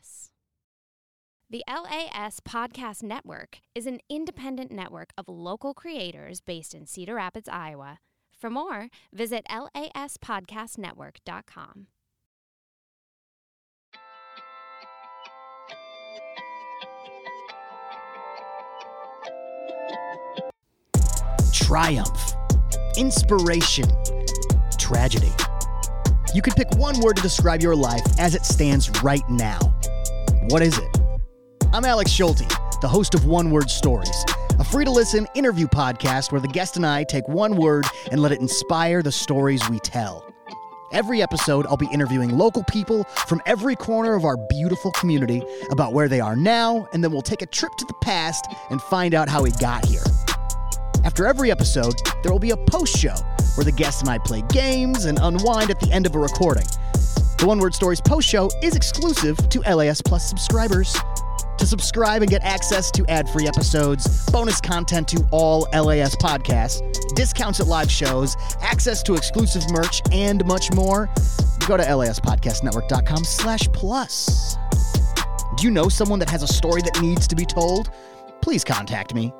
LAS. The LAS Podcast Network is an independent network of local creators based in Cedar Rapids, Iowa. For more, visit laspodcastnetwork.com. triumph, inspiration, tragedy. You could pick one word to describe your life as it stands right now. What is it? I'm Alex Schulte, the host of One Word Stories, a free to listen interview podcast where the guest and I take one word and let it inspire the stories we tell. Every episode, I'll be interviewing local people from every corner of our beautiful community about where they are now, and then we'll take a trip to the past and find out how we got here. After every episode, there will be a post show where the guests and I play games and unwind at the end of a recording. The One Word Stories post show is exclusive to LAS Plus subscribers. To subscribe and get access to ad free episodes, bonus content to all LAS podcasts, discounts at live shows, access to exclusive merch, and much more, go to laspodcastnetwork.com slash plus. Do you know someone that has a story that needs to be told? Please contact me.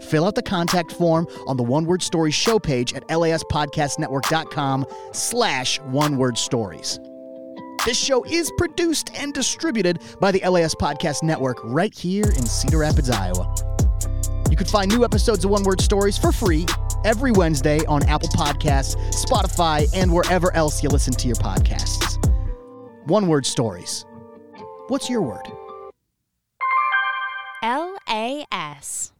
Fill out the contact form on the One Word Stories show page at laspodcastnetwork.com slash one word stories. This show is produced and distributed by the LAS Podcast Network right here in Cedar Rapids, Iowa. You can find new episodes of One Word Stories for free every Wednesday on Apple Podcasts, Spotify, and wherever else you listen to your podcasts. One Word Stories. What's your word? LAS.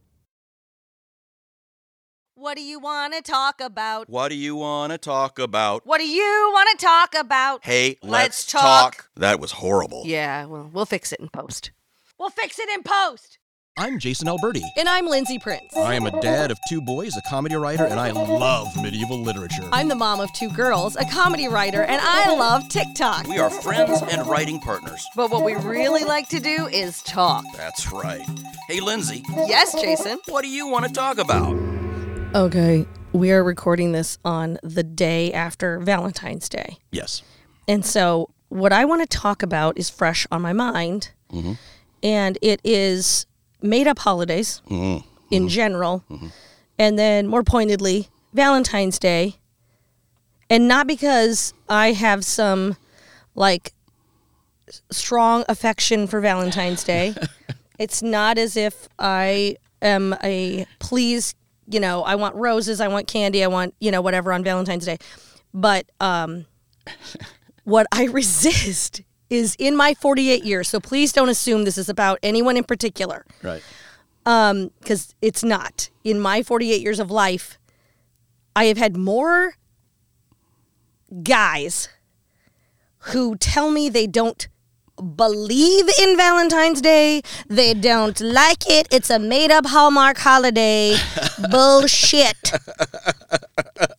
What do you want to talk about? What do you want to talk about? What do you want to talk about? Hey, Let's let's, talk. talk. That was horrible. Yeah, well, we'll fix it in post. We'll fix it in post. I'm Jason Alberti. And I'm Lindsay Prince. I am a dad of two boys, a comedy writer, and I love medieval literature. I'm the mom of two girls, a comedy writer, and I love TikTok. We are friends and writing partners. But what we really like to do is talk. That's right. Hey, Lindsay, Yes, Jason. what do you want to talk about? Okay, we are recording this on the day after Valentine's Day. yes. And so, what I want to talk about is fresh on my mind, mm-hmm. and it is made up holidays mm-hmm. in mm-hmm. general, and then more pointedly, Valentine's Day. And not because I have some like strong affection for Valentine's Day. it's not as if I am a please, you know, I want roses, I want candy, I want, you know, whatever on Valentine's Day. But um what I resist is in my 48 years. So please don't assume this is about anyone in particular Right. because it's not. In my 48 years of life, I have had more guys who tell me they don't believe in Valentine's Day, they don't like it, it's a made up Hallmark holiday. Bullshit.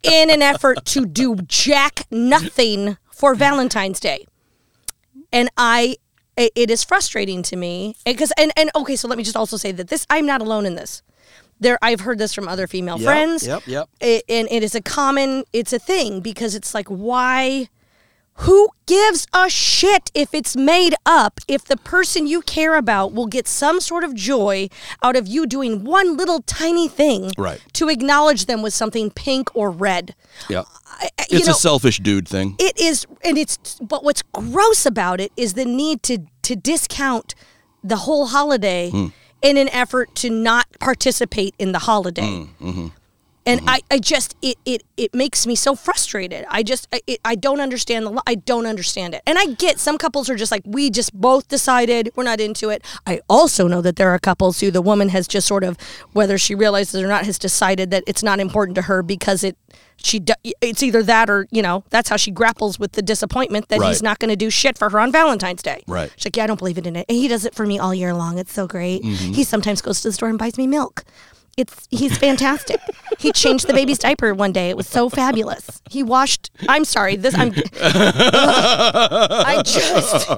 In an effort to do jack nothing for Valentine's Day. And I it, it is frustrating to me because and, and okay so let me just also say that this i'm not alone in this there i've heard this from other female Yep, friends yep, yep. It- and it is a common it's a thing because it's like why who gives a shit if it's made up if the person you care about will get some sort of joy out of you doing one little tiny thing Right. to acknowledge them with something pink or red Yeah. I- It's know- a selfish dude thing. it is and it's but what's gross about it is the need to to discount the whole holiday hmm. in an effort to not participate in the holiday hmm, mm-hmm. And I, I just it, it it makes me so frustrated. I just I, it, I don't understand the i don't understand it. And i get some couples are just like we just both decided we're not into it. I also know that there are couples who the woman has just sort of whether she realizes it or not has decided that it's not important to her because it she it's either that or you know that's how she grapples with the disappointment that he's not going to do shit for her on valentine's day. Right. she's like yeah i don't believe it in it. And he does it for me all year long. It's so great. Mm-hmm. he sometimes goes to the store and buys me milk It's he's fantastic. he changed the baby's diaper one day. It was so fabulous. He washed. I'm sorry. This I'm. I just.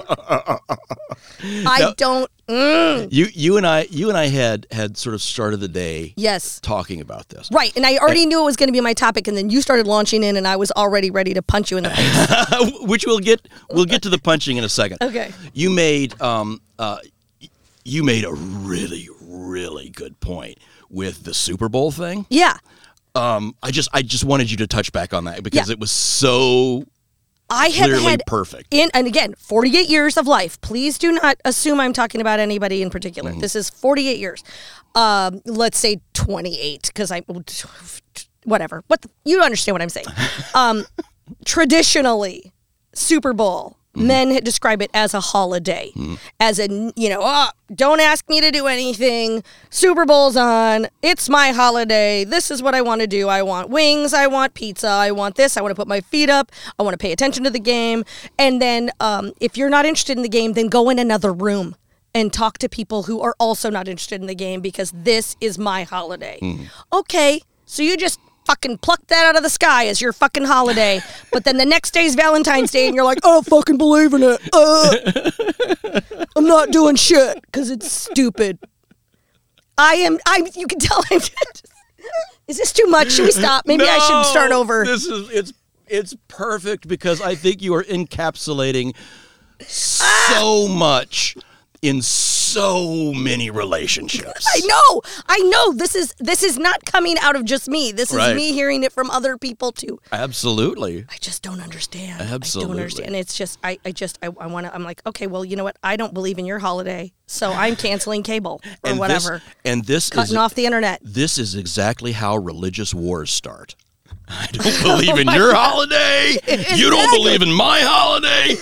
I don't. mm. You you and I you and I had had sort of started the day Yes. talking about this. Right, and I already knew it was going to be my topic, and then you started launching in, and I was already ready to punch you in the face. Which we'll get we'll get to the punching in a second. Okay. You made um uh you made a really really good point with the Super Bowl thing. Yeah, Um I just I just wanted you to touch back on that because Yeah. it was so I have clearly had perfect. in and again 48 years of life please do not assume i'm talking about anybody in particular Mm-hmm. this is 48 years um, let's say 28 because i whatever what the, you understand what i'm saying um, traditionally super bowl Mm-hmm. men describe it as a holiday as a you know oh, don't ask me to do anything. Super bowl's on. It's my holiday. This is what i want to do. I want wings. I want pizza. I want this. I want to put my feet up. I want to pay attention to the game. And then um, if you're not interested in the game then go in another room and talk to people who are also not interested in the game because this is my holiday. Okay so you just fucking pluck that out of the sky as your fucking holiday. But then the next day's valentine's day and you're like oh fucking believe in it. Uh, i'm not doing shit because it's stupid. I am i you can tell i'm is this too much? Should we stop? Maybe i should start over. This is it's it's perfect because I think you are encapsulating so much in so many relationships. I know. I know. This is this is not coming out of just me. This is Right. me hearing it from other people too. Absolutely. I just don't understand. I Absolutely. don't understand. It's just I, I just I, I want to I'm like, okay, well, you know what? I don't believe in your holiday. So I'm canceling cable or and whatever. This, and this Cutting is off the internet. this is exactly how religious wars start. I don't believe in oh your holiday. You don't believe in my holiday.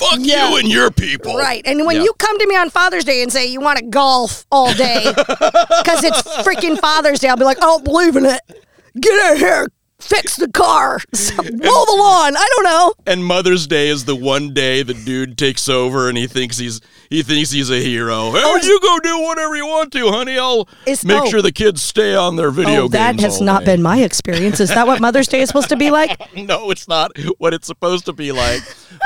Fuck Yeah. you and your people. Right. And when Yeah. you come to me on Father's Day and say you want to golf all day because it's freaking Father's Day, I'll be like, I don't believe in it. Get out here. Fix the car. Mow the lawn. I don't know. And Mother's Day is the one day the dude takes over and he thinks he's he thinks he's a hero. Hey, oh, you go do whatever you want to, honey. I'll make oh. sure the kids stay on their video games. Oh, that has not day." been my experience. Is that what Mother's Day is supposed to be like? No, it's not what it's supposed to be like.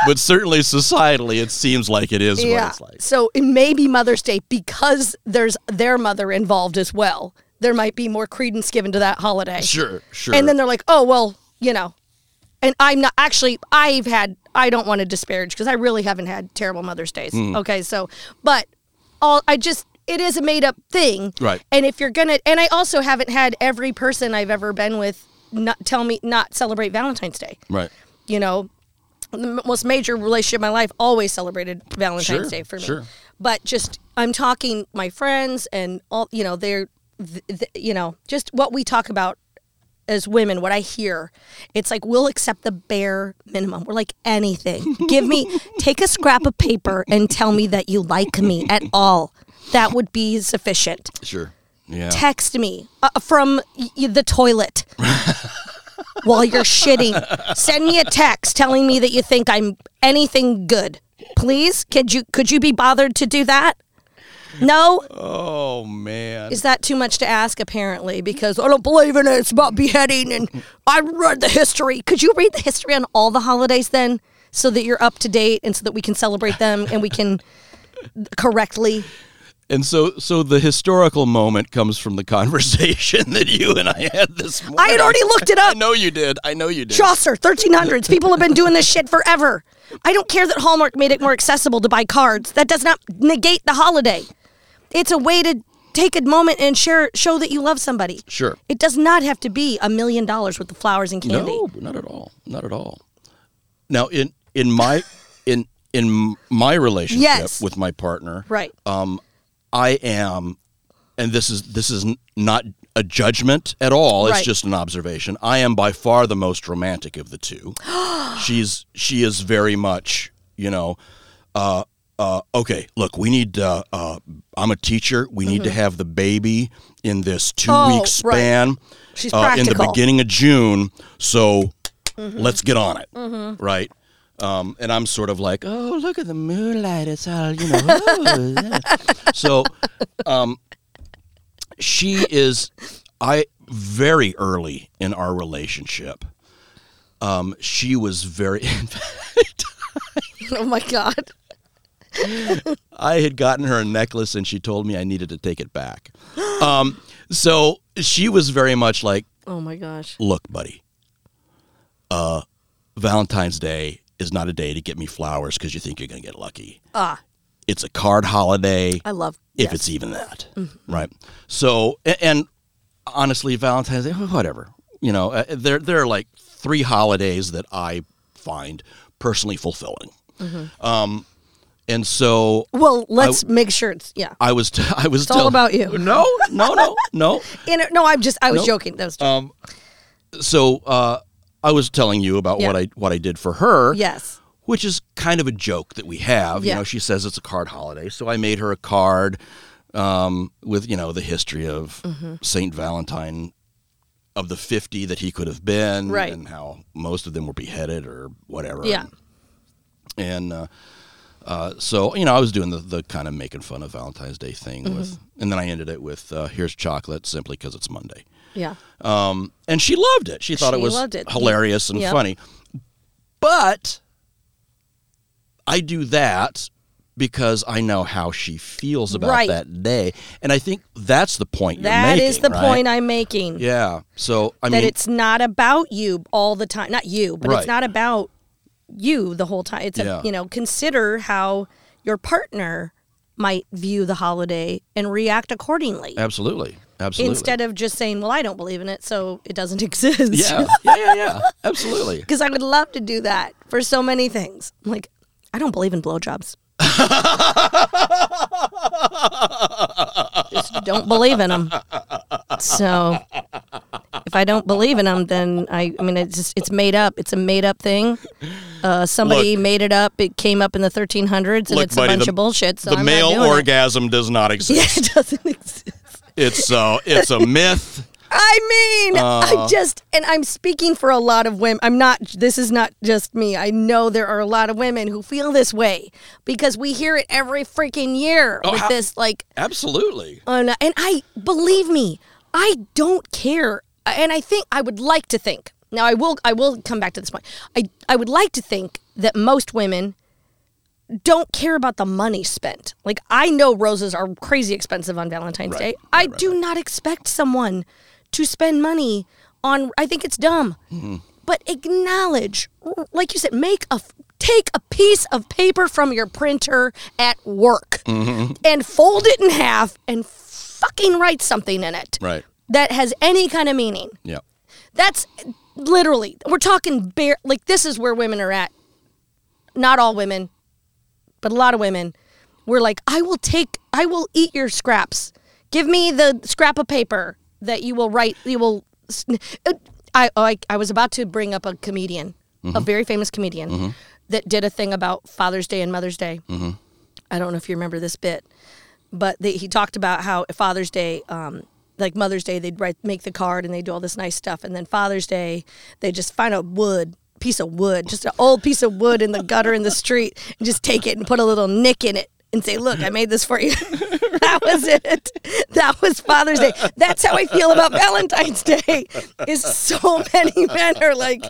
but certainly societally, it seems like it is what it's like. So it may be Mother's Day because there's their mother involved as well. There might be more credence given to that holiday. Sure, sure. And then they're like, oh, well, you know. And I'm not actually, I've had, I don't want to disparage because I really haven't had terrible Mother's Days. Hmm. Okay. So, but all, I just, it is a made up thing. Right. And if you're going to, and I also haven't had every person I've ever been with not tell me not celebrate Valentine's Day right. you know, the most major relationship in my life always celebrated Valentine's Sure, Day for me. sure. But just I'm talking my friends and all, you know, they're, th- th- you know, just what we talk about as women, what I hear, it's like we'll accept the bare minimum. We're like anything. Give me, take a scrap of paper and tell me that you like me at all. That would be sufficient Sure. Yeah. text me uh, from y- the toilet while you're shitting. Send me a text telling me that you think I'm anything good. Please, could you could you be bothered to do that? No, oh man. is that too much to ask? Apparently, because I don't believe in it. It's about beheading, and I read the history. Could you read the history on all the holidays then, so that you're up to date, and so that we can celebrate them and we can correctly And so, so the historical moment comes from the conversation that you and I had this morning. I had already looked it up. I know you did. I know you did. Chaucer, 1300s. People have been doing this shit forever. I don't care that Hallmark made it more accessible to buy cards. That does not negate the holiday. It's a way to take a moment and share, show that you love somebody. Sure. It does not have to be a million dollars worth of flowers and candy. No, not at all. Not at all. Now, in in my in in my relationship Yes. with my partner, Right. um, I am, and this is this is not a judgment at all. It's just an observation. I am by far the most romantic of the two. She's she is very much, you know. Uh, uh, okay, look, we need. Uh, uh, I'm a teacher. We need to have the baby in this two Mm-hmm. Oh, week right. span She's uh, in the beginning of June. So Mm-hmm. let's get on it, right? Um, and I'm sort of like, oh, look at the moonlight. It's all you know. oh, yeah." so, um, she is I very early in our relationship. Um, she was very. oh my god. I had gotten her a necklace, and she told me I needed to take it back. Um, so she was very much like, Oh my gosh. "Look, buddy, uh, Valentine's Day is not a day to get me flowers because you think you're going to get lucky. Ah, It's a card holiday. I love if yes. Mm-hmm. it's even that, right? So, a- and honestly, Valentine's Day, whatever. You know, uh, there there are like three holidays that I find personally fulfilling. Mm-hmm. Um, and so Well, let's make sure it's yeah. I was t- I was It's all about you. No, no, no, no. In it, no, I'm just I was joking. That was Um, so uh, I was telling you about what I what I did for her. yes. which is kind of a joke that we have. You Yeah. know, she says it's a card holiday, so I made her a card um, with you know the history of Mm-hmm. Saint Valentine of the fifty that he could have been, Right. And how most of them were beheaded or whatever. Yeah. and. Uh, uh, so you know, I was doing the, the kind of making fun of Valentine's Day thing Mm-hmm. and then I ended it with uh, "Here's chocolate," simply because it's Monday. Yeah. Um, and she loved it. She thought it was it. hilarious and Yep. funny. But I do that because I know how she feels about Right. that day, and I think that's the point you're That making. is the right? point I'm making. Yeah. So I that mean, it's not about you all the time. Not you, but Right. it's not about you the whole time. It's Yeah. a, you know, consider how your partner might view the holiday and react accordingly. absolutely, absolutely. Instead of just saying, "Well, I don't believe in it, so it doesn't exist." yeah, yeah, yeah, yeah, absolutely. Because I would love to do that for so many things. I'm like, I don't believe in blowjobs. Just don't believe in them. So if I don't believe in them, then I, I mean, it's just, it's made up. It's a made up thing. Uh, somebody Look. made it up. It came up in the 1300s, and Look, it's buddy, a bunch the- of bullshit. So the I'm male not doing it. orgasm does not Yeah, exist. it doesn't exist. it's uh, it's a myth. I mean, I just, and I'm speaking for a lot of women. I'm not, this is not just me. I know there are a lot of women who feel this way because we hear it every freaking year oh, with how- this, like, Absolutely. un- and I, believe me, I don't care. And I think, I would like to think, now I will, I will come back to this point. I, I would like to think that most women don't care about the money spent. Like I know roses are crazy expensive on Valentine's Day. I do not expect someone to spend money on I think it's dumb. Mm-hmm. But acknowledge like you said make a take a piece of paper from your printer at work mm-hmm. and fold it in half and fucking write something in it Right. that has any kind of meaning. Yeah. That's literally we're talking bare like this is where women are at. Not all women, but a lot of women. We're like, I will take, I will eat your scraps. Give me the scrap of paper that you will write. You will. uh, I I, I was about to bring up a comedian, a very famous comedian, that did a thing about Father's Day and Mother's Day. I don't know if you remember this bit, but they, he talked about how Father's Day, um, like Mother's Day, they'd write, make the card and they do all this nice stuff, and then Father's Day, they just find a wood piece of wood, just an old piece of wood in the gutter in the street, and just take it and put a little nick in it and say, "Look, I made this for you." that was it. That was Father's Day. That's how I feel about Valentine's Day. Is so many men are like.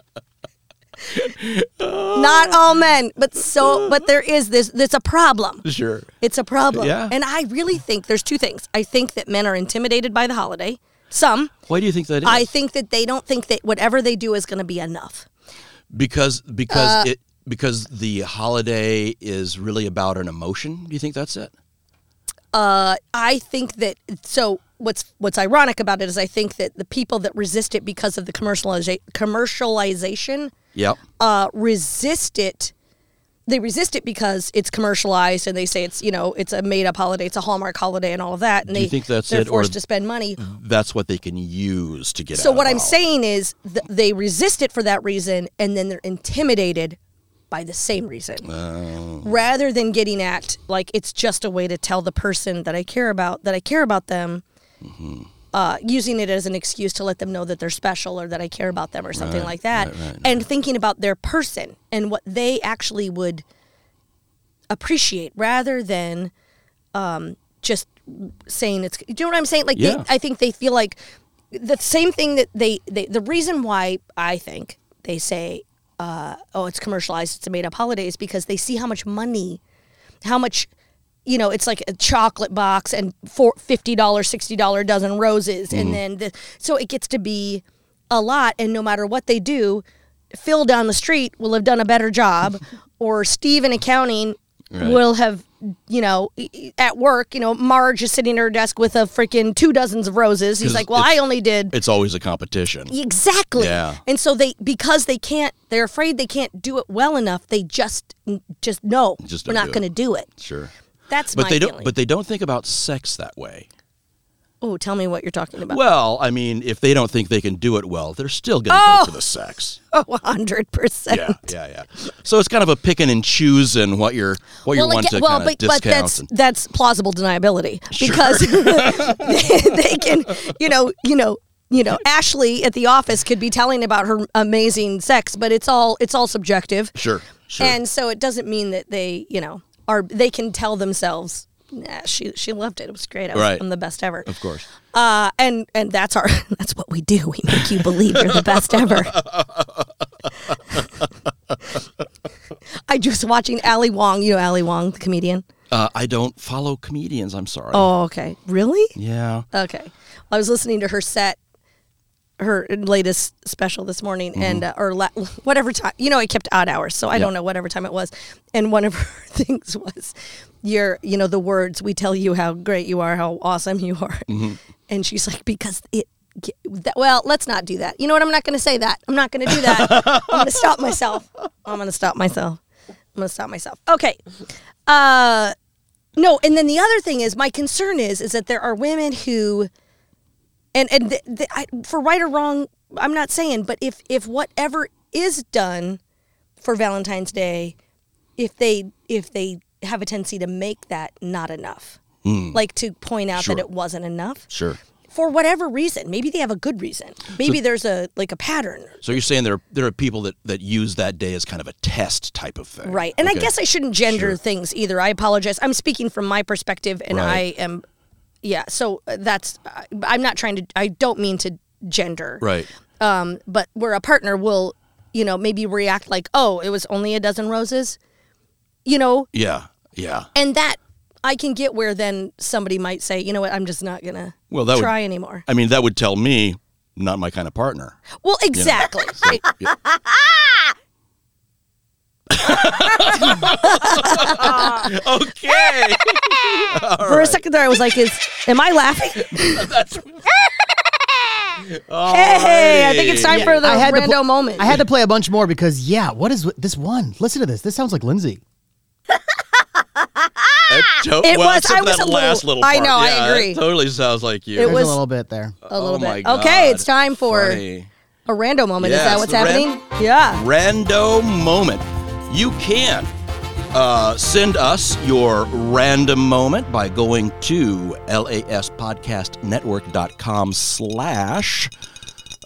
Not all men, but so, but there is this. There's a problem. Sure. It's a problem. Yeah. And I really think there's two things. I think that men are intimidated by the holiday. Some. Why do you think that is? I think that they don't think that whatever they do is going to be enough. because because Uh, it because the holiday is really about an emotion. Do you think that's it? Uh, I think that so. What's what's ironic about it is I think that the people that resist it because of the commercializa- commercialization Yep. uh, resist it. They resist it because it's commercialized and they say it's you know it's a made up holiday, it's a Hallmark holiday, and all of that. And Do they you think that's they're it, or- forced to spend money. That's what they can use to get. So what I'm saying is th- they resist it for that reason, and then they're intimidated by the same reason, Oh. rather than getting at like it's just a way to tell the person that I care about that I care about them, Mm-hmm. uh, using it as an excuse to let them know that they're special or that I care about them or something like that, right, right, and thinking about their person and what they actually would appreciate, rather than um, just saying it's. Do you know what I'm saying? Like, Yeah. they, I think they feel like the same thing that they, they the reason why I think they say, uh, oh, it's commercialized, it's a made up holiday, is because they see how much money, how much. You know, it's like a chocolate box and four, $50, $60 dozen roses. And then, the, so it gets to be a lot. And no matter what they do, Phil down the street will have done a better job, or Steve in accounting will have, you know, at work, you know, Marge is sitting at her desk with a freaking two dozens of roses. He's like, well, I only did. It's always a competition. Exactly. Yeah. And so they because they can't they're afraid they can't do it well enough, they just just no. Just we're don't going to do it. Sure. That's But they don't. But they don't think about sex that way. Oh, tell me what you're talking about. Well, I mean, if they don't think they can do it well, they're still going to Oh! go for the sex. Oh, 100%. Yeah, yeah, yeah. So it's kind of a picking and choosing what you're what you well, want again- to well, but, discount. but that's and- that's plausible deniability because they, they can, you know, you know, you know, Ashley at the office could be telling about her amazing sex, but it's all it's all subjective, sure, sure. and so it doesn't mean that they, you know, are they can tell themselves, nah, she she loved it, it was great, I was, Right. I'm the best ever, of course. uh, and and that's our that's what we do. We make you believe you're the best ever. I just watching Ali Wong. You know Ali Wong, the comedian. Uh, I don't follow comedians. I'm sorry. Oh, okay. Really? Yeah. Okay. I was listening to her set, her latest special this morning, and uh, or la- whatever time. You know, I kept odd hours, so I don't know whatever time it was. And one of her things was, "Your, you know, the words we tell you how great you are, how awesome you are," and she's like, "Because it." Well, let's not do that. You know what? I'm not going to say that. I'm not going to do that. I'm going to stop myself. I'm going to stop myself. I'm going to stop myself. Okay. Uh, no, and then the other thing is my concern is is that there are women who and and th- th- I, for right or wrong, I'm not saying, but if if whatever is done for Valentine's Day, if they if they have a tendency to make that not enough, hmm. like to point out. Sure. that it wasn't enough Sure. for whatever reason, maybe they have a good reason, maybe there's a like a pattern, So you're saying there there are people that that use that day as kind of a test type of thing, right? And I guess I shouldn't gender Sure. things either. I apologize. I'm speaking from my perspective, and Right. I am, yeah. So uh, that's I- I'm not trying to. I don't mean to gender, Right. um, but where a partner will, you know, maybe react like, "Oh, it was only a dozen roses," you know, Yeah. Yeah. and that I can get where then somebody might say, "You know what? I'm just not gonna Well, that would- try anymore." I mean, that would tell me not my kind of partner. Well, exactly. right. Yeah. okay. For a second there, I was like, "Is am I laughing?" Hey, I think it's time for the I had to rando pl- moment. I had to play a bunch more because yeah, what is wi- this one? Listen to this. This sounds like Lindsay. It well, was- except I for was that a little- last little I part. know, I Yeah, agree. It totally sounds like you. It There's was- a little bit there. a little oh bit. my God. Okay, it's time for Funny. a rando moment. Is that what's the ran- happening? yeah. Rando moment. You can uh, send us your random moment by going to laspodcastnetwork.com slash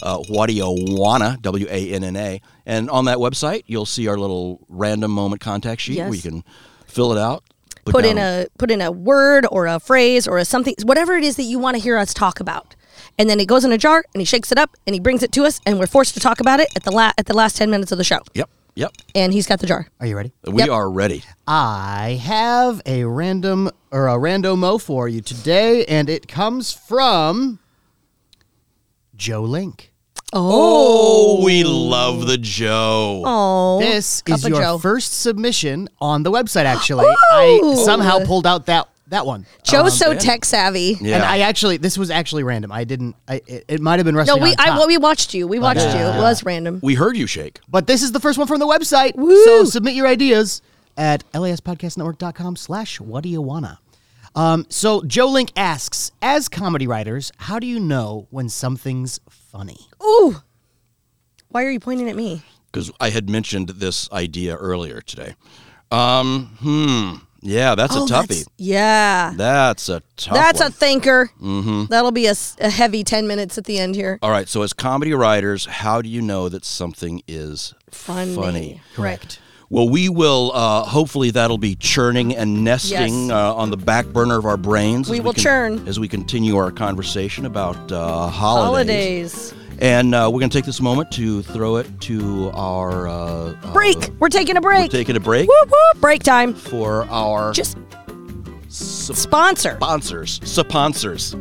uh, what do you wanna w-a-n-n-a and on that website you'll see our little random moment contact sheet where you can fill it out Put in a put in a word or a phrase or a something, whatever it is that you want to hear us talk about. And then it goes in a jar, and he shakes it up, and he brings it to us, and we're forced to talk about it at the la- at the last ten minutes of the show. yep yep And he's got the jar. Are you ready? we Yep. are ready I have a random or a randomo for you today, and it comes from Joe Link. Oh. oh we love the joe Oh, This Cup is of your Joe. first submission on the website. Actually, I somehow pulled out that that one. Joe's so yeah. tech savvy. yeah And I actually, this was actually random. I didn't. I, it, it might have been No, resting we on I top. well, we watched you. We watched you. It was random. we heard you shake But this is the first one from the website. Woo! So submit your ideas at laspodcastnetwork.com slash what do you wanna. Um, so Joe Link asks, as comedy writers, how do you know when something's funny? Ooh. Why are you pointing at me? because I had mentioned this idea earlier today. Um, hmm. Yeah, that's a toughie. Oh, that's- yeah. That's a tough That's one. a thinker. Mm-hmm. That'll be a heavy 10 minutes at the end here. All right, so as comedy writers, how do you know that something is funny? Right. Well, we will. Uh, hopefully, that'll be churning and nesting Yes. uh, on the back burner of our brains. We will con- churn. as we continue our conversation about uh, holidays. Holidays. And uh, we're going to take this moment to throw it to our uh, Break. uh, We're taking a break. we're taking a break Whoop whoop. Break time. for our Just s- sponsor. sponsors. Sponsors.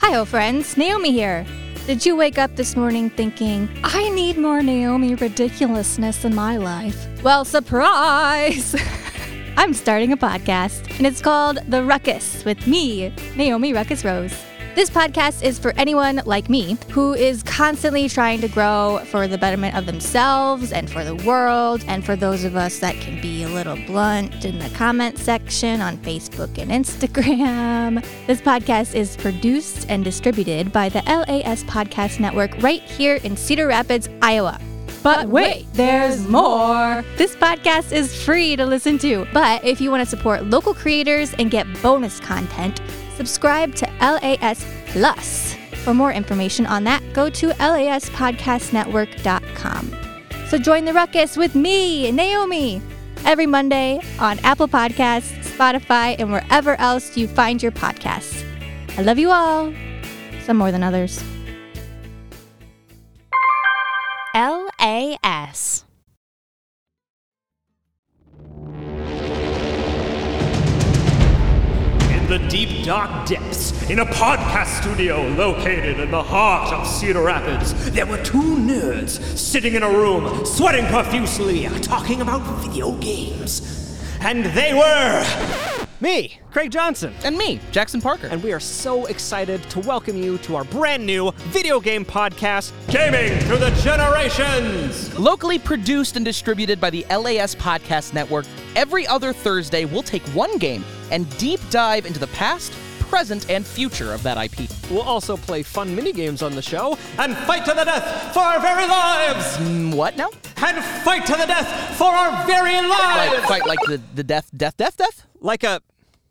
Hi, oh friends. Naomi here. Did you wake up this morning thinking, I need more Naomi ridiculousness in my life? Well, surprise! I'm starting a podcast, and it's called The Ruckus with me, Naomi Ruckus Rose. This podcast is for anyone like me who is constantly trying to grow for the betterment of themselves and for the world, and for those of us that can be a little blunt in the comment section on Facebook and Instagram. This podcast is produced and distributed by the LAS Podcast Network right here in Cedar Rapids, Iowa. But wait, there's more. This podcast is free to listen to. But if you want to support local creators and get bonus content, subscribe to LAS Plus. For more information on that, go to laspodcastnetwork.com. So join the ruckus with me, Naomi, every Monday on Apple Podcasts, Spotify, and wherever else you find your podcasts. I love you all, some more than others. LAS. Dark depths, in a podcast studio located in the heart of Cedar Rapids, there were two nerds sitting in a room, sweating profusely, talking about video games. And they were. Me, Craig Johnson. And me, Jackson Parker. And we are so excited to welcome you to our brand new video game podcast. Gaming through the generations! Locally produced and distributed by the LAS Podcast Network, every other Thursday we'll take one game and deep dive into the past, present, and future of that IP. We'll also play fun mini games on the show. And fight to the death for our very lives! Mm, what now? And fight to the death for our very lives! Like, fight like the, the death, death, death, death? Like a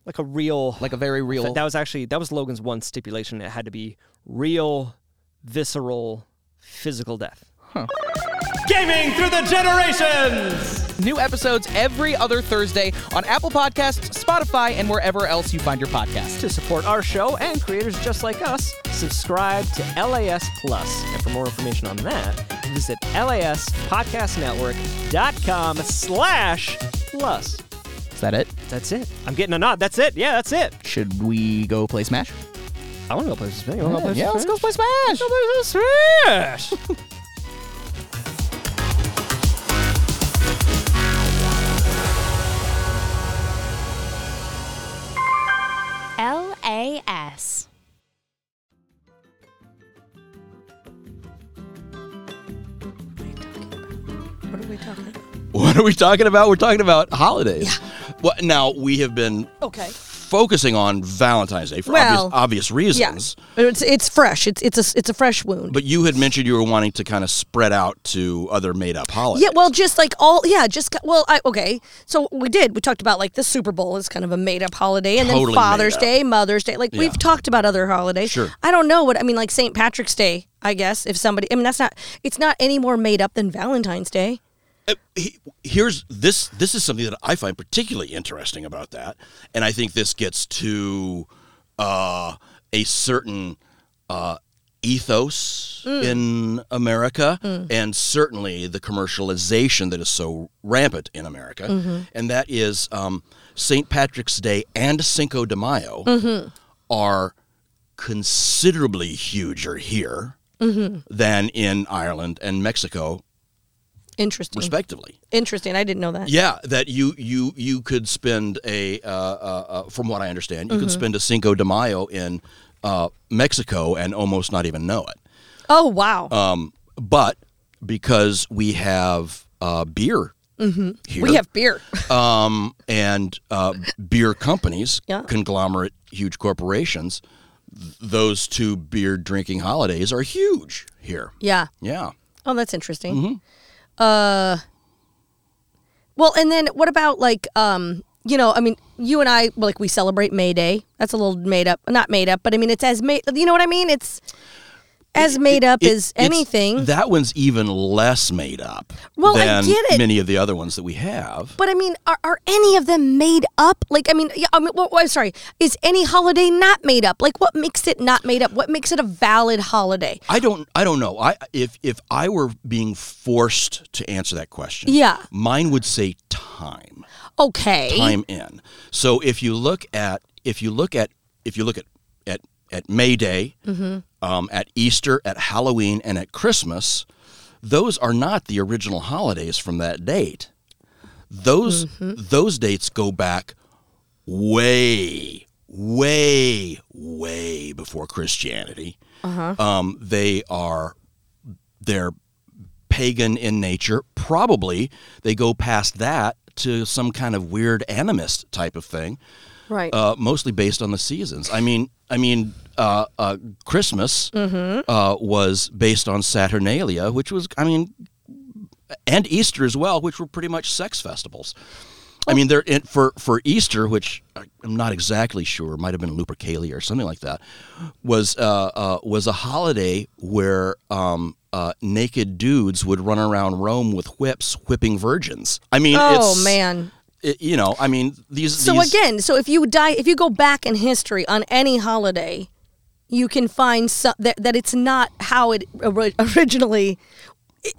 like a real Like a very real. That was actually that was Logan's one stipulation. It had to be real, visceral, physical death. Huh. Gaming through the generations! New episodes every other Thursday on Apple Podcasts, Spotify, and wherever else you find your podcasts. To support our show and creators just like us, subscribe to LAS Plus. And for more information on that, visit laspodcastnetwork.com slash plus. Is that it? That's it. I'm getting a nod. That's it. Yeah, that's it. Should we go play Smash? I want to go play Smash. You want to go play yeah, let's go play Smash. Let's go play Smash. LAS. What are we talking about? What are we talking about? We're talking about holidays. Well, now we have been Okay. focusing on Valentine's Day for Well, obvious, obvious Yeah. reasons. It's it's fresh. It's it's a it's a fresh wound. But you had mentioned you were wanting to kind of spread out to other made-up holidays. Yeah, well, just like all, yeah, just well, I, okay. So we did. We talked about like the Super Bowl is kind of a made-up holiday, and Totally then Father's. Day, Mother's Day. Like Yeah. we've talked about other holidays. Sure. I don't know what I mean. Like St. Patrick's Day, I guess. If somebody, I mean, that's not. It's not any more made up than Valentine's Day. Uh, he- here's this this is something that I find particularly interesting about that, and I think this gets to uh, a certain uh, ethos in America, and certainly the commercialization that is so rampant in America, and that is um, St. Patrick's Day and Cinco de Mayo are considerably huger here than in Ireland and Mexico, Interesting. respectively. Interesting. I didn't know that. Yeah, that you you you could spend a uh, uh, uh, from what I understand, you could Mm-hmm. spend a Cinco de Mayo in uh, Mexico and almost not even know it. Oh wow. Um, but because we have uh, beer here, Mm-hmm. we have beer. um, and uh, beer companies, Yeah. conglomerate, huge corporations. th- Those two beer drinking holidays are huge here. yeah. Yeah. Oh, that's interesting. Mm-hmm. Uh, well, and then what about like, um, you know, I mean, you and I, like, we celebrate May Day. That's a little made up, not made up, but I mean, it's as made. You know what I mean? It's as made up It- as anything. That one's even less made up Well, I get it. many of the other ones that we have. But I mean, are, are any of them made up? Like, I mean, yeah, I mean, well, I'm sorry. Is any holiday not made up? Like, what makes it not made up? What makes it a valid holiday? I don't I don't know. I if if I were being forced to answer that question, Yeah. mine would say time. Okay. Time in. So if you look at if you look at if you look at at at May Day, Mm-hmm. um, at Easter, at Halloween, and at Christmas, those are not the original holidays from that date. Those Mm-hmm. those dates go back way, way, way before Christianity. Uh-huh. Um, they are they're pagan in nature. Probably they go past that to some kind of weird animist type of thing Right. uh, mostly based on the seasons. I mean, I mean, uh, uh, Christmas Mm-hmm. uh, was based on Saturnalia, which was, I mean, and Easter as well, which were pretty much sex festivals. I mean, they're in, for for Easter, which I'm not exactly sure, might have been Lupercalia or something like that, was uh, uh, was a holiday where um, uh, naked dudes would run around Rome with whips, whipping virgins. I mean, oh man. It- you know, I mean, these. So these, again, so if you die, if you go back in history on any holiday, you can find some, that that it's not how it originally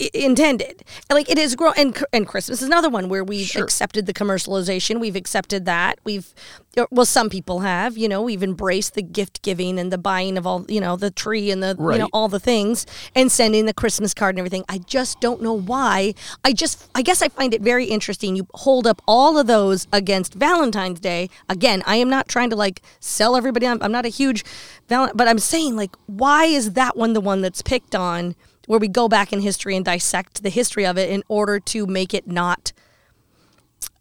i- intended. Like it is grown, and and Christmas is another one where we've Sure. accepted the commercialization. We've accepted that. We've uh, well, some people have. You know, we've embraced the gift giving and the buying of all. You know, the tree and the you know all the things and sending the Christmas card and everything. I just don't know why. I just I guess I find it very interesting. You hold up all of those against Valentine's Day. Again, I am not trying to like sell everybody. I'm, I'm not a huge val- but I'm saying like why is that one the one that's picked on where we go back in history and dissect the history of it in order to make it not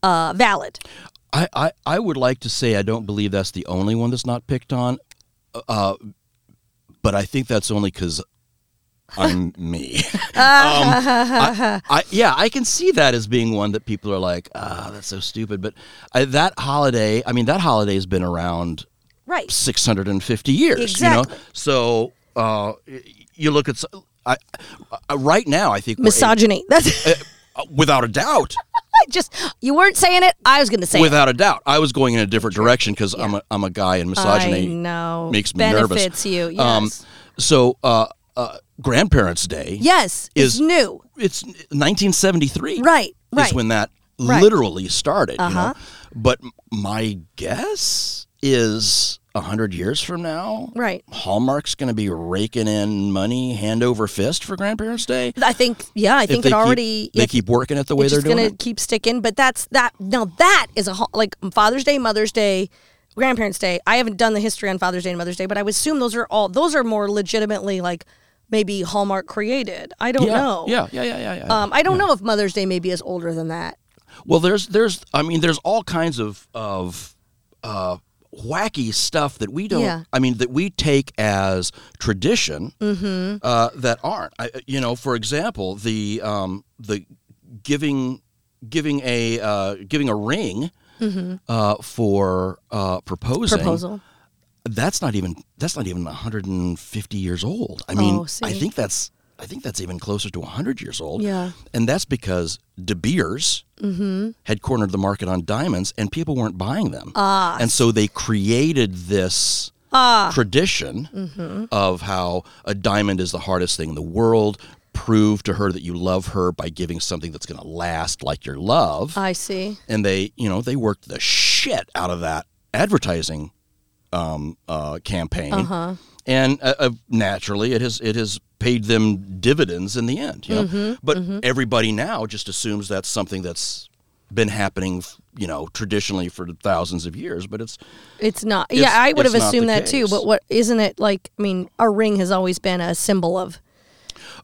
uh, valid. I, I, I would like to say I don't believe that's the only one that's not picked on, uh, but I think that's only because I'm me. um, I, I, yeah, I can see that as being one that people are like, ah, that's so stupid. But I, that holiday, I mean, that holiday has been around Right. 650 years. Exactly. You know, so uh, you look at I, I, right now. I think a- Misogyny. That's uh, without a doubt. I just you weren't saying it. I was going to say it. Without a doubt, I was going in a different direction because I'm a I'm a guy and misogyny I know. makes me nervous. Benefits you. Yes. Um, so uh, uh, Grandparents' Day, yes. is- it's new. it's 1973. Right. is Right. when that Right. literally started. Uh-huh. know, but my guess is a hundred years from now, Right. Hallmark's going to be raking in money hand over fist for Grandparents' Day. I think. Yeah. I think it keep- already. they keep working it the way they're doing it. It's just gonna it. keep sticking. But that's that. Now that is a like Father's Day, Mother's Day, Grandparents' Day. I haven't done the history on Father's Day and Mother's Day, but I would assume those are all those are more legitimately like maybe Hallmark created. I don't yeah, know. yeah, yeah, yeah, yeah, yeah. Um, I don't know if Mother's Day maybe is older than that. Well, there's there's I mean there's all kinds of of uh, wacky stuff that we don't. Yeah. I mean that we take as tradition Mm-hmm. uh, that aren't. I, you know, for example, the um, the giving giving a uh, giving a ring uh, for uh, proposing. Mm-hmm. Proposal. That's not even that's not even 150 years old. I mean, Oh, I think that's I think that's even closer to 100 years old. Yeah. And that's because De Beers Mm-hmm. had cornered the market on diamonds and people weren't buying them. Ah. And so they created this Ah. tradition Mm-hmm. of how a diamond is the hardest thing in the world. Prove to her that you love her by giving something that's going to last like your love. I see. and they, you know, they worked the shit out of that advertising um, uh, campaign. Uh-huh. And uh, uh, naturally, it has it has paid them dividends in the end. You know? Mm-hmm, But everybody now just assumes that's something that's been happening, you know, traditionally for thousands of years. But it's It's not. It's- yeah, I would have assumed that too. But what isn't it like? I mean, a ring has always been a symbol of.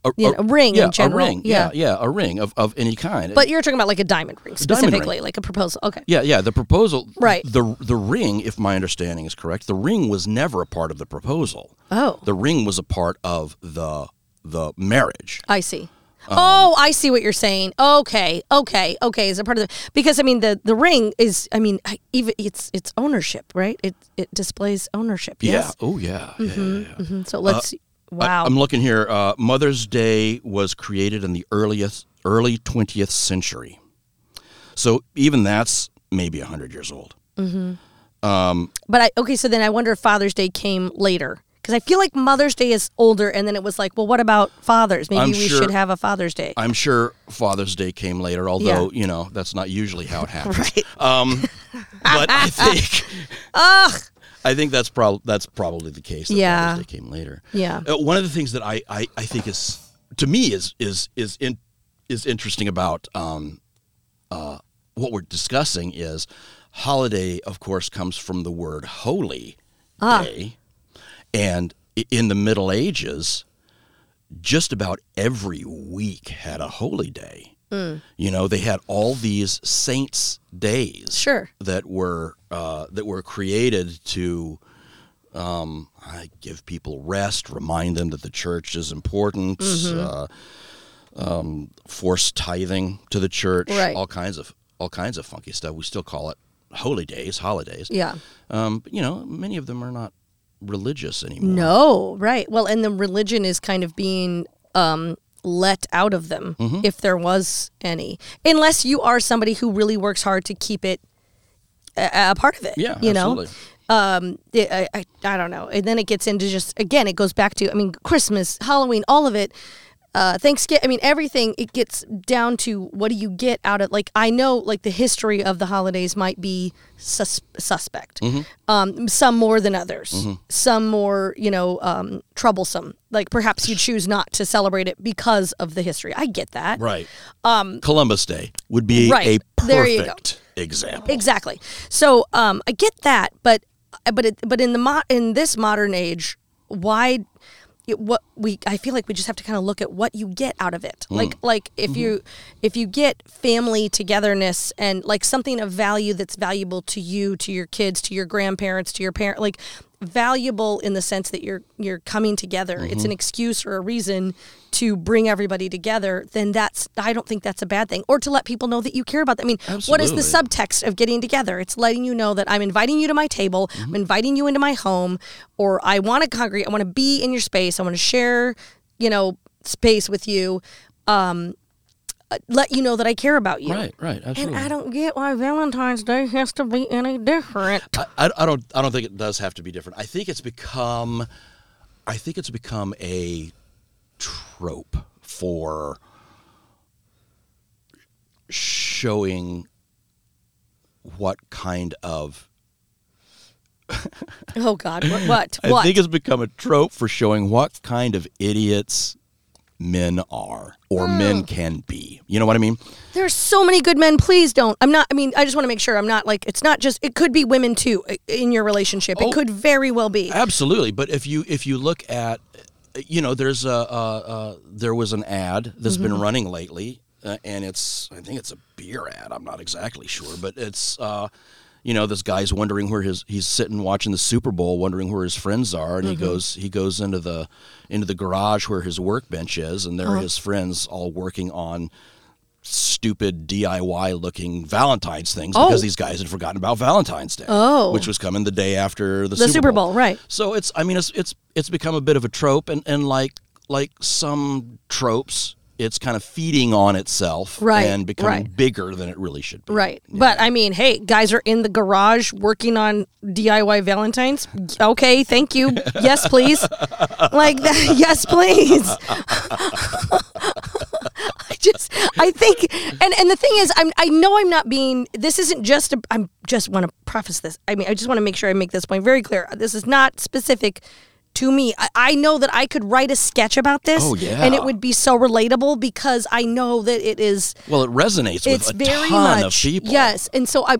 A, a ring in yeah, general, A ring, yeah. yeah, yeah, a ring of, of any kind. But you're talking about like a diamond ring diamond ring. specifically, like a proposal. Okay. Yeah, yeah. The proposal, Right. The the ring, if my understanding is correct, the ring was never a part of the proposal. Oh, The ring was a part of the the marriage. I see. Um, oh, I see what you're saying. Okay, okay, okay. Is a part of the because I mean the the ring is I mean even it's it's ownership, right? It it displays ownership. Yes. Yeah. Oh yeah. Yeah, yeah, yeah. Mhm. So let's Wow. I, am looking here. Uh, Mother's Day was created in the earliest early 20th century, so even that's maybe hundred years old. But I okay, so then I wonder if Father's Day came later because I feel like Mother's Day is older, and then it was like, well, what about fathers? Maybe I'm we sure- should have a Father's Day. I'm sure Father's Day came later, although you know that's not usually how it happens. Right. Um, but I think I think that's probably that's probably the case. That Yeah. Day came later. Yeah. Uh, one of the things that I, I, I think is to me is is is in, is interesting about um, uh, what we're discussing is holiday. Of course, comes from the word holy Ah. day, and in the Middle Ages, just about every week had a holy day. Mm. You know, they had all these saints' days Sure. that were uh, that were created to um, I give people rest, remind them that the church is important, Mm-hmm. uh, um, force tithing to the church, Right. all kinds of all kinds of funky stuff. We still call it holy days, holidays. Yeah. Um, but you know, many of them are not religious anymore. No, right. Well, and the religion is kind of being um, let out of them, Mm-hmm. if there was any, unless you are somebody who really works hard to keep it a, a part of it. Yeah, you absolutely. know. Um, it, I, I I don't know, and then it gets into just again, it goes back to I mean, Christmas, Halloween, all of it. Uh, Thanksgiving, I mean, everything. It gets down to what do you get out of like I know like the history of the holidays might be sus- suspect. Mm-hmm. Um, some more than others. Some more, you know, um, troublesome. Like perhaps you choose not to celebrate it because of the history. I get that. Right. Um, Columbus Day would be Right. a There you go. perfect example. Exactly. So um, I get that, but but it, but in the mo- in this modern age, why? It, what we I feel like we just have to kind of look at what you get out of it. Hmm. Like like if mm-hmm. you if you get family togetherness and like something of value that's valuable to you, to your kids, to your grandparents, to your parent, like valuable in the sense that you're you're coming together. It's an excuse or a reason to bring everybody together. Then that's I don't think that's a bad thing. Or to let people know that you care about them. I mean, what is the subtext of getting together? It's letting you know that I'm inviting you to my table, I'm inviting you into my home, or I want to congregate, I want to be in your space, I want to share, you know, space with you. Um, Uh, let you know that I care about you. Right, right, absolutely. And. I don't get why Valentine's Day has to be any different. I, I, I don't I don't think it does have to be different. I think it's become I think it's become a trope for showing what kind of Oh God, what? What? I what? think it's become a trope for showing what kind of idiots men are or Hmm. men can be. You know what I mean? There's so many good men. Please don't. I'm not. I mean, I just want to make sure I'm not like. It's not just. It could be women too in your relationship. Oh. It could very well be. Absolutely, but if you if you look at, you know, there's a uh, uh, there was an ad that's been Mm-hmm. running lately, uh, and it's I think it's a beer ad. I'm not exactly sure, but it's uh, you know this guy's wondering where his he's sitting watching the Super Bowl, wondering where his friends are, and Mm-hmm. he goes he goes into the into the garage where his workbench is, and there Uh-huh. are his friends all working on stupid DIY looking Valentine's things Oh. because these guys had forgotten about Valentine's Day, Oh. which was coming the day after the, The Super Bowl, right. So it's I mean it's it's it's become a bit of a trope and, and like like some tropes, it's kind of feeding on itself Right, and becoming right. bigger than it really should be. Right. But I mean, hey, guys are in the garage working on DIY Valentines. Okay, thank you. Yes, please. like that. Yes, please. I just I think and and the thing is I'm I know I'm not being this isn't just a, I'm just want to preface this. I mean, I just want to make sure I make this point very clear. This is not specific to me. I, I know that I could write a sketch about this Oh, yeah. and it would be so relatable because I know that it is Well, it resonates it's with a very ton much of people. yes and so i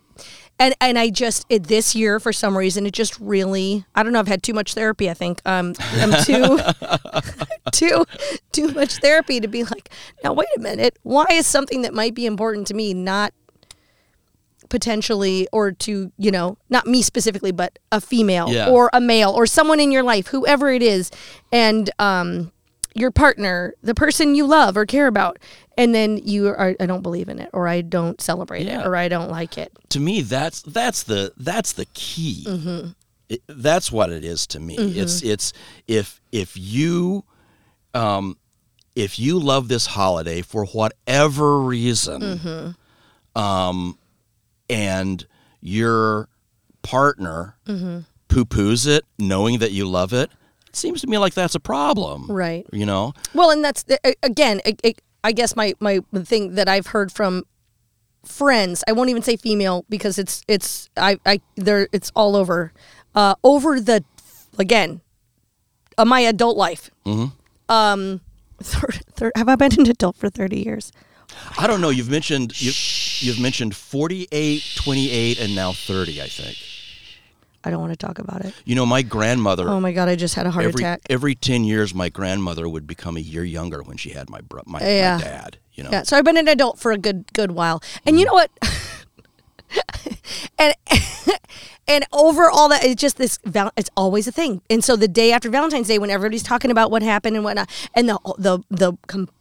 and and i just it, this year for some reason it just really i don't know i've had too much therapy i think um i'm too too too much therapy to be like now wait a minute why is something that might be important to me not potentially or to you know not me specifically but a female Yeah. or a male or someone in your life whoever it is and um your partner the person you love or care about and then you are i don't believe in it or i don't celebrate Yeah. it or i don't like it To me that's that's the that's the key. Mm-hmm. It, that's what it is to me. It's it's if if you um if you love this holiday for whatever reason um and your partner poo-poos it knowing that you love it, it seems to me like that's a problem. Right. You know? Well, and that's again, it, it, I guess my my thing that I've heard from friends. I won't even say female because it's it's I I there it's all over. Uh, over the again, uh, my adult life. Um, third, third, have I been an adult for thirty years? I don't know. You've mentioned you, you've mentioned 48, 28, and now 30, I think. I don't want to talk about it. You know, my grandmother. Oh my god, I just had a heart every attack. every ten years, my grandmother would become a year younger when she had my bro- my, my dad. You know, Yeah, so I've been an adult for a good good while, and you mm-hmm. know what? and and over all that, it's just this. It's always a thing. And so the day after Valentine's Day, when everybody's talking about what happened and whatnot, and the the the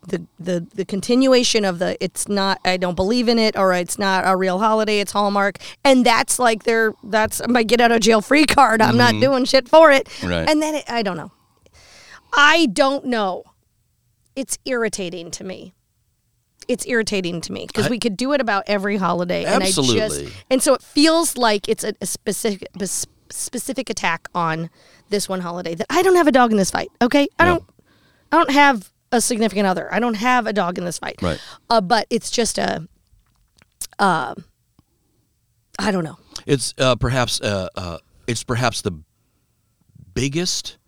the the, the continuation of the it's not I don't believe in it or it's not a real holiday, it's Hallmark, and that's like their that's my get out of jail free card. I'm not mm-hmm. doing shit for it. Right. And then it, I don't know. I don't know. It's irritating to me it's irritating to me because we could do it about every holiday and I just and so it feels like it's a, a specific a specific attack on this one holiday that I don't have a dog in this fight okay? I No. don't I don't have a significant other. I don't have a dog in this fight. Right. uh, but it's just a uh, I don't know. It's uh, perhaps uh, uh, it's perhaps the biggest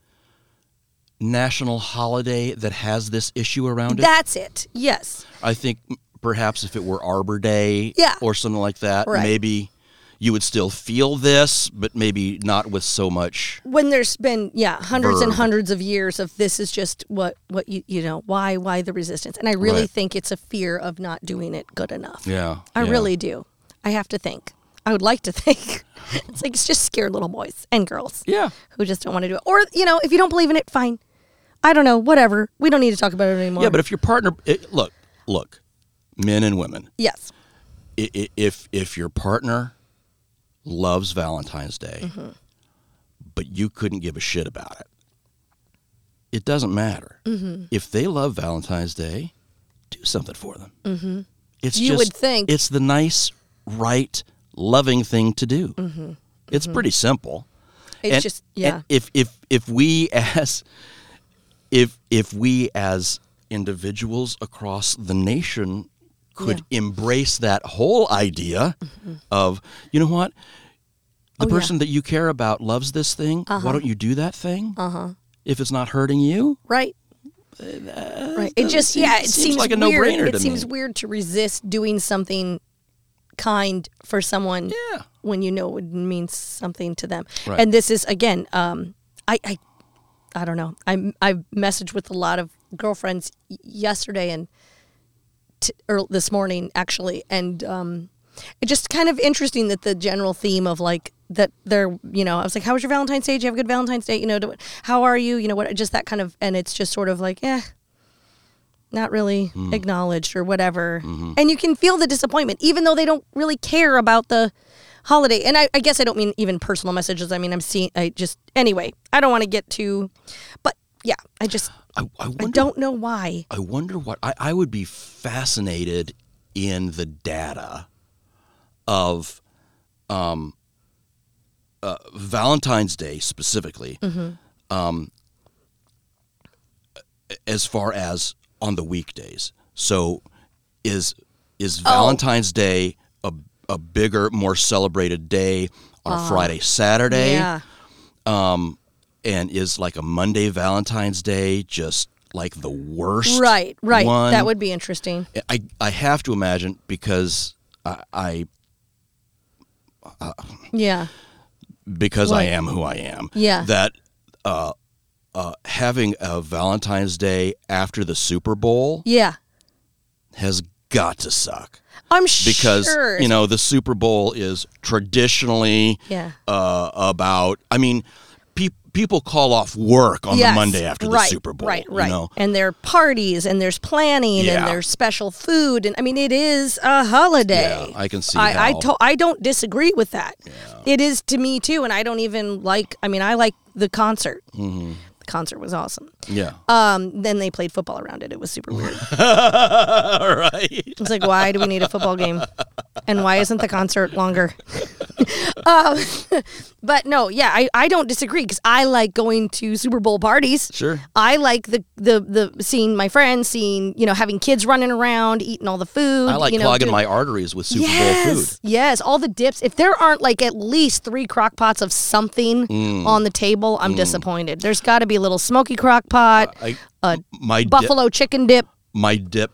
national holiday that has this issue around it. that's it yes I think perhaps if it were Arbor Day Yeah. or something like that, Right. maybe you would still feel this, but maybe not with so much. when there's been yeah hundreds and hundreds of years of this is just what what you you know why why the resistance and I really Right. think it's a fear of not doing it good enough Yeah, I yeah. really do. I have to think. I would like to think. it's like it's just scared little boys and girls Yeah. who just don't want to do it. Or you know, if you don't believe in it, fine. I don't know. Whatever. We don't need to talk about it anymore. Yeah, but if your partner, it, look, look, men and women, yes, i- i- if if your partner loves Valentine's Day, Mm-hmm. but you couldn't give a shit about it, it doesn't matter. Mm-hmm. If they love Valentine's Day, do something for them. Mm-hmm. It's You just, would think- it's the nice, right, loving thing to do. Mm-hmm. It's pretty simple. it's And- just yeah. and if if if we as if if we as individuals across the nation could embrace that whole idea of you know what the Mm-hmm. Oh, yeah. Uh-huh. person that you care about loves this thing why don't you do that thing uh-huh if it's not hurting you right. right. It just seems- yeah. It seems seems, like a weird. no-brainer It seems me. weird to resist doing something kind for someone yeah when you know it would mean something to them. Right. And this is again, um, I, I, I don't know. I I messaged with a lot of girlfriends yesterday and t- or this morning actually, and um, it's just kind of interesting that the general theme of like that they're you know I was like, how was your Valentine's Day? Did you have a good Valentine's Day? You know, do- how are you? You know what? Just that kind of, and it's just sort of like, eh. Not really Hmm. acknowledged or whatever. Mm-hmm. And you can feel the disappointment, even though they don't really care about the holiday. And I, I guess I don't mean even personal messages. I mean, I'm seeing, I just, anyway, I don't want to get too, but yeah, I just, I, I, wonder, I don't know why. I wonder what I, I would be fascinated in the data of um, uh, Valentine's Day specifically, um, as far as on the weekdays. So, is is Valentine's Day a a bigger, more celebrated day on a Friday, Saturday? Yeah. um, and is like a Monday Valentine's Day just like the worst? Right, right. One? That would be interesting. I I have to imagine because I, I Yeah. because I am who I am. Yeah. That uh, uh, having a Valentine's Day after the Super Bowl Yeah. has got to suck I'm because sure. you know the Super Bowl is traditionally Yeah. uh, about. I mean, peop people call off work on Yes, the Monday after the Super Bowl. Right, right. You know? And there are parties and there's planning Yeah. and there's special food and I mean it is a holiday. Yeah, I can see I I, to- I don't disagree with that. It is to me too, and I don't even like. I mean, I like the concert. Mhm. Concert was awesome. Yeah. Um, then they played football around it. It was super weird. All right. It's like, why do we need a football game? And why isn't the concert longer? um, but no, yeah, I, I don't disagree because I like going to Super Bowl parties. Sure. I like the, the the seeing my friends, seeing you know having kids running around, eating all the food. I like you know, clogging doing- my arteries with Super yes, Bowl food. Yes, all the dips. If there aren't like at least three crock pots of something Mm. on the table, I'm Mm. disappointed. There's got to be a little smoky crock pot, I, a my dip- buffalo chicken dip. my dip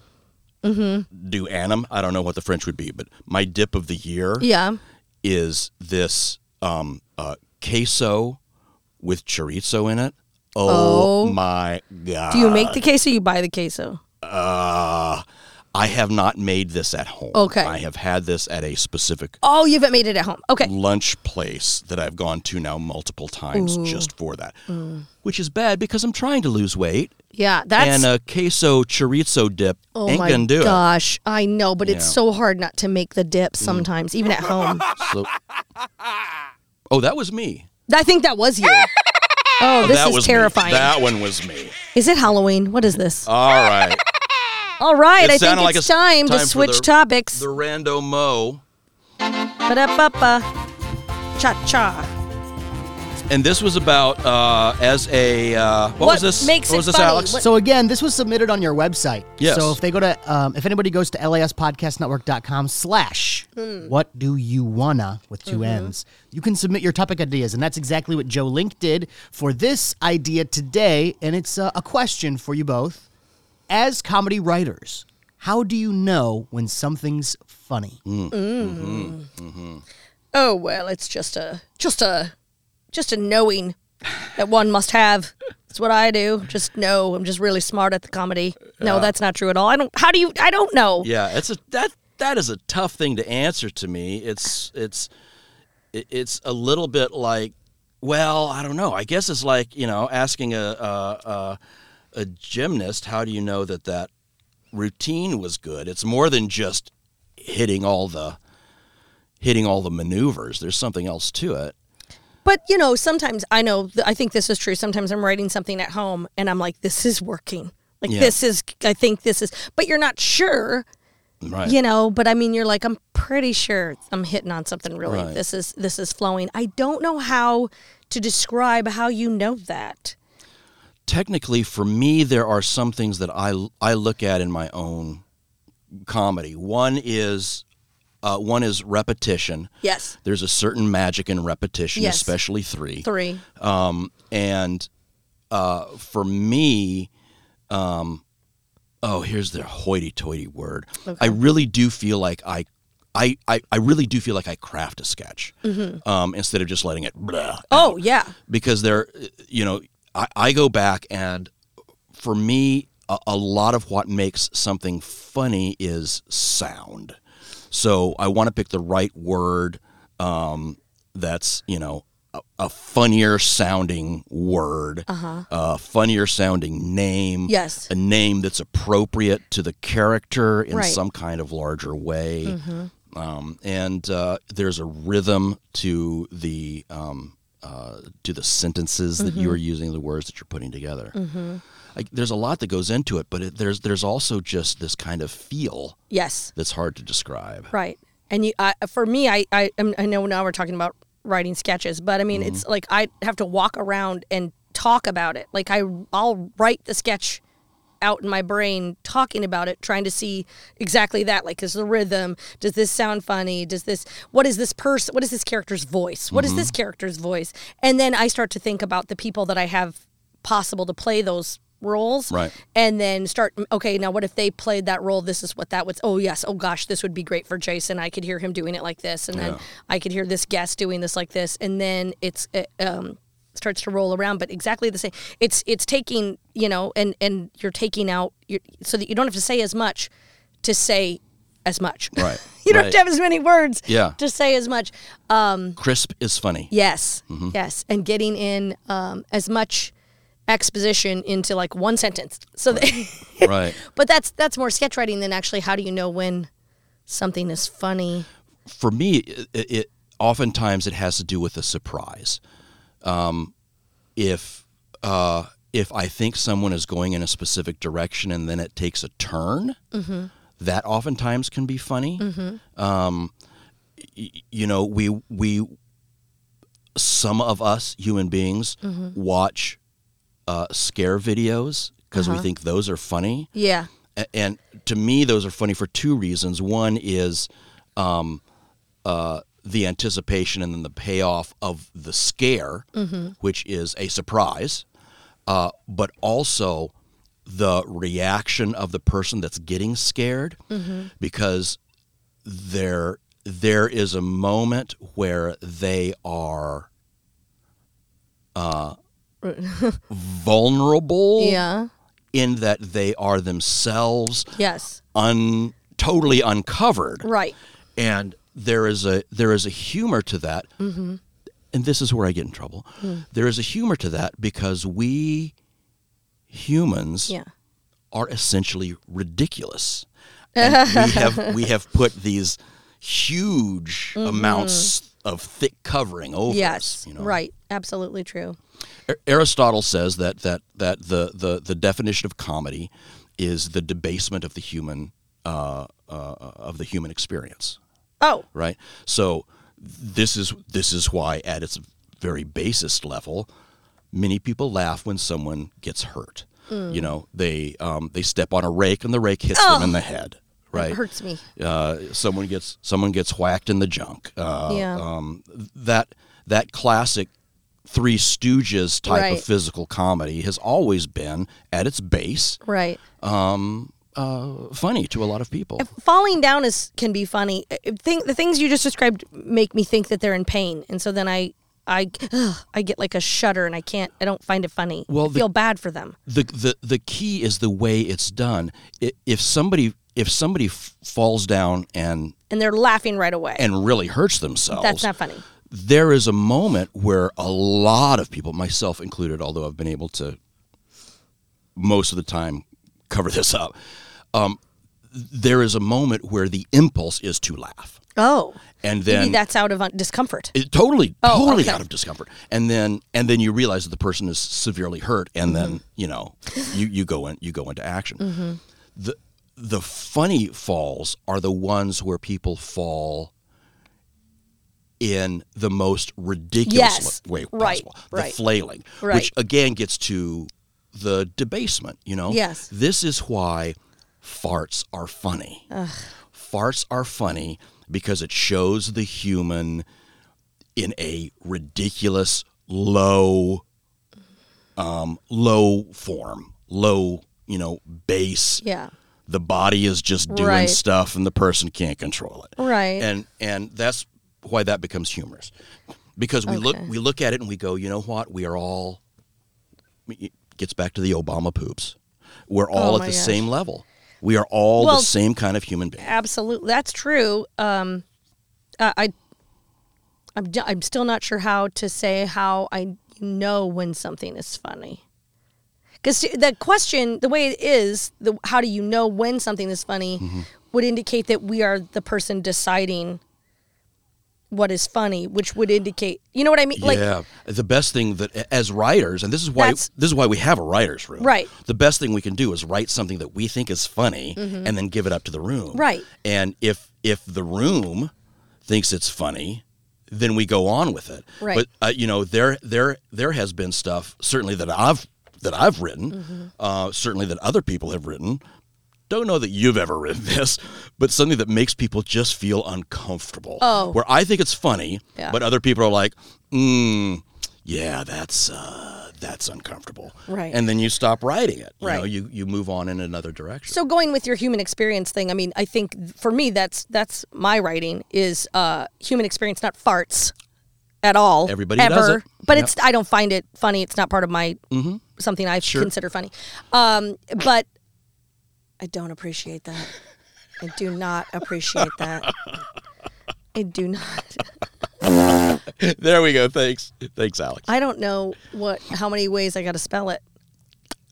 Mm-hmm. do anum. I don't know what the French would be, but my dip of the year Yeah. is this um, uh, queso with chorizo in it. Oh, Oh. my god! Do you make the queso? You buy the queso? Uh, I have not made this at home. Okay. I have had this at a specific Oh, you haven't made it at home. Okay. lunch place that I've gone to now multiple times Ooh. just for that, Mm. which is bad because I'm trying to lose weight. Yeah, that's. and a queso chorizo dip oh ain't my gonna do Oh gosh, I know, but it's Yeah. Mm. so hard not to make the dip sometimes, even at home. So, oh, that was me. I think that was you. Oh, this that is was me. terrifying. That one was me. Is it Halloween? What is this? All right. All right, It I think sounded like it's time, to time for switch the- topics. The rando mo. Ba-da-ba-ba. Cha cha. And this was about uh, as a uh, what, was this? what was this, Alex? So again, this was submitted on your website. Yes. So if they go to, um, if anybody goes to laspodcastnetwork.com slash Hmm. what do you wanna with 2 Mhm. N's, you can submit your topic ideas. And that's exactly what Joe Link did for this idea today. And it's uh, a question for you both. As comedy writers, how do you know when something's funny? Mm. Oh well, it's just a just a just a knowing that one must have. That's what I do. Just know. I'm just really smart at the comedy. No, Yeah. that's not true at all. I don't. How do you? I don't know. Yeah, it's a that that is a tough thing to answer to me. It's it's it's a little bit like, well, I don't know. I guess it's like you know asking a a, a, a gymnast, how do you know that that routine was good? It's more than just hitting all the hitting all the maneuvers. There's something else to it. But you know, sometimes I know. th- I think this is true. Sometimes I'm writing something at home and I'm like, this is working. Like Yeah. this is. I think this is. But you're not sure. Right. You know, but I mean, you're like, I'm pretty sure I'm hitting on something. Really, Right. this is this is flowing. I don't know how to describe how you know that. technically for me there are some things that I I look at in my own comedy. One is uh, one is repetition. Yes. There's a certain magic in repetition, Yes. especially three. Three. Um, and uh, for me, um, oh, here's the hoity-toity word. Okay. I really do feel like I. I, I, I really do feel like I craft a sketch Mhm. um, instead of just letting it blah, Oh yeah. because there, you know, I, I go back and for me, a, a lot of what makes something funny is sound. So I want to pick the right word um, that's, you know, a, a funnier sounding word, Uh-huh. a funnier sounding name, Yes. a name that's appropriate to the character in Right. some kind of larger way. Mhm. Um, and uh, there's a rhythm to the um, uh, to the sentences that you Mhm. are using, the words that you're putting together. Mhm. Like, there's a lot that goes into it, but it, there's there's also just this kind of feel Yes. that's hard to describe. Right. And you, I, for me, I, I, I know now we're talking about writing sketches, but I mean, it's Mm-hmm. like I have to walk around and talk about it. Like I, I'll write the sketch out in my brain, talking about it, trying to see exactly that. Like, is the rhythm? Does this sound funny? Does this? What is this person? What is this character's voice? What is Mm-hmm. this character's voice? And then I start to think about the people that I have possible to play those roles Right. and then start okay now what if they played that role this is what that would oh yes oh gosh this would be great for jason i could hear him doing it like this and then Yeah. i could hear this guest doing this like this and then it's it, um starts to roll around but exactly the same it's it's taking you know and and you're taking out your, so that you don't have to say as much to say as much Right. you don't have Right. to have as many words Yeah. to say as much. Um, Crisp is funny. yes, Mhm. yes, and getting in um, as much exposition into like one sentence. So, that, Right. but that's that's more sketch writing than actually how do you know when something is funny? For me, it, it oftentimes it has to do with a surprise. Um, if uh, if I think someone is going in a specific direction and then it takes a turn, Mhm. that oftentimes can be funny. Mhm. Um, y- you know, we we some of us human beings Mhm. watch uh, scare videos because we Uh-huh. think those are funny. Yeah. A- And to me, those are funny for two reasons. One is um, uh, the anticipation and then the payoff of the scare, Mhm. which is a surprise, uh, but also the reaction of the person that's getting scared Mhm. because there there is a moment where they are uh, vulnerable Yeah. in that they are themselves Yes. un totally uncovered Right. and there is a there is a humor to that Mm-hmm. and this is where I get in trouble Mm. there is a humor to that because we humans Yeah. are essentially ridiculous and we have we have put these huge amounts of thick covering over yes. us you know Right. Absolutely true. Ar- Aristotle says that that that the, the the definition of comedy is the debasement of the human uh, uh, of the human experience. Oh. Right. So this is this is why at its very basest level, many people laugh when someone gets hurt. Mm. You know, they um, they step on a rake and the rake hits Oh. them in the head. Right. It hurts me. Uh, someone gets someone gets whacked in the junk. Uh, Yeah. Um, that that classic Three Stooges type Right. of physical comedy has always been at its base Right. um, uh, funny to a lot of people. falling down is can be funny. Think the things you just described make me think that they're in pain, and so then I I ugh, I get like a shudder, and I can't. I don't find it funny. Well, I the- feel bad for them. the the the key is the way it's done. If somebody if somebody f- falls down and and they're laughing right away. and really hurts themselves, That's not funny. there is a moment where a lot of people, myself included, although I've been able to most of the time cover this up, um, there is a moment where the impulse is to laugh. Oh, And maybe then that's out of uh, discomfort. it, totally, Oh, totally okay. out of discomfort. And then and then you realize that the person is severely hurt, and then Mm-hmm. you know you, you go in you go into action. hmm The the funny falls are the ones where people fall in the most ridiculous Yes, way right, possible. right. The flailing, Right. which again gets to the debasement. You know, Yes. This is why farts are funny. Ugh. Farts are funny because it shows the human in a ridiculous low um, low form, low, you know, base. Yeah. The body is just doing Right. stuff and the person can't control it. Right. And and that's why that becomes humorous. Because we look we look at it and we go, you know what? We are all it gets back to the Obama poops. We're all Oh at the gosh. same level. We are all Well, the same kind of human being. Absolutely, that's true. Um, I, I'm, I'm still not sure how to say how I know when something is funny. Because the question, the way it is, the how do you know when something is funny, Mm-hmm. would indicate that we are the person deciding what is funny, which would indicate, you know what I mean? Like, yeah, the best thing that as writers, and this is why this is why we have a writers room. Right. The best thing we can do is write something that we think is funny, Mhm. and then give it up to the room. Right. And if if the room thinks it's funny, then we go on with it. Right. But uh, you know, there there there has been stuff certainly that I've that I've written, Mm-hmm. uh, certainly that other people have written. Don't know that you've ever written this, but something that makes people just feel uncomfortable. Oh. Where I think it's funny, Yeah. but other people are like, mm, yeah, that's uh, that's uncomfortable. Right. And then you stop writing it. You know, Right. you, you move on in another direction. So going with your human experience thing, I mean, I think for me that's that's my writing is uh, human experience, not farts at all. Everybody ever. does it. But Yep. it's I don't find it funny. It's not part of my Mhm. Something I Sure. consider funny. Um, but I don't appreciate that. I do not appreciate that. I do not. there we go. Thanks. Thanks, Alex. I don't know what how many ways I got to spell it.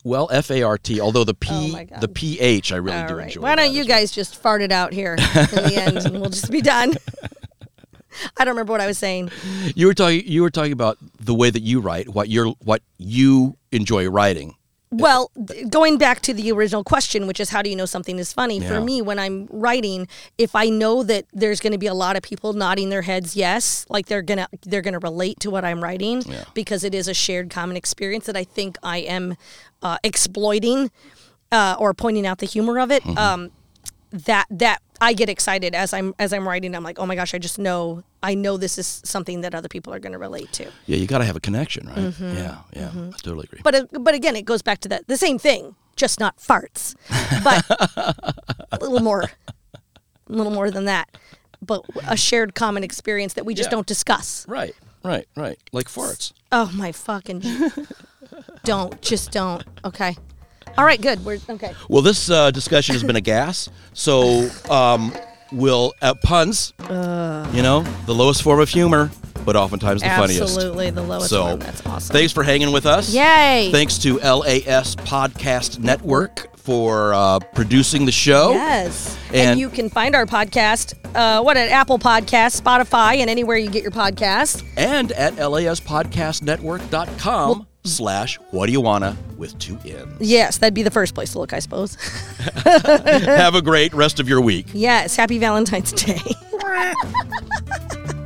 Well, F A R T. Although the P, Oh the P H, I really All do right. enjoy. Why don't you well. guys just fart it out here in the end, and we'll just be done. I don't remember what I was saying. You were talking. You were talking about the way that you write. What you're. What you enjoy writing. Well, going back to the original question, which is how do you know something is funny? Yeah. For me, when I'm writing, if I know that there's going to be a lot of people nodding their heads yes, like they're gonna they're gonna relate to what I'm writing because it is a shared common experience that I think I am uh, exploiting uh, or pointing out the humor of it. Mm-hmm. Um, that that I get excited as I'm as I'm writing. I'm like, oh my gosh, I just know I know this is something that other people are going to relate to. Yeah, you got to have a connection, right? Mhm. Yeah, yeah. I totally agree. But uh, but again, it goes back to that the same thing, just not farts, but a little more, a little more than that. But a shared common experience that we just Yeah. don't discuss. Right, right, right. Like farts. Oh my fucking! don't just don't. Okay. All right. Good. We're okay. Well, this uh, discussion has been a gas. So, um, will uh, puns? You know, the lowest form of humor, but oftentimes the funniest. Absolutely the lowest So, one. That's awesome. thanks for hanging with us. Yay. Thanks to LAS Podcast Network for uh, producing the show. Yes. And, And- you can find our podcast, uh, what at Apple Podcast, Spotify, and anywhere you get your podcast. And at laspodcastnetwork.com slash what do you wanna with two N's. Yes, that'd be the first place to look, I suppose. Have a great rest of your week. yes. Happy Valentine's Day.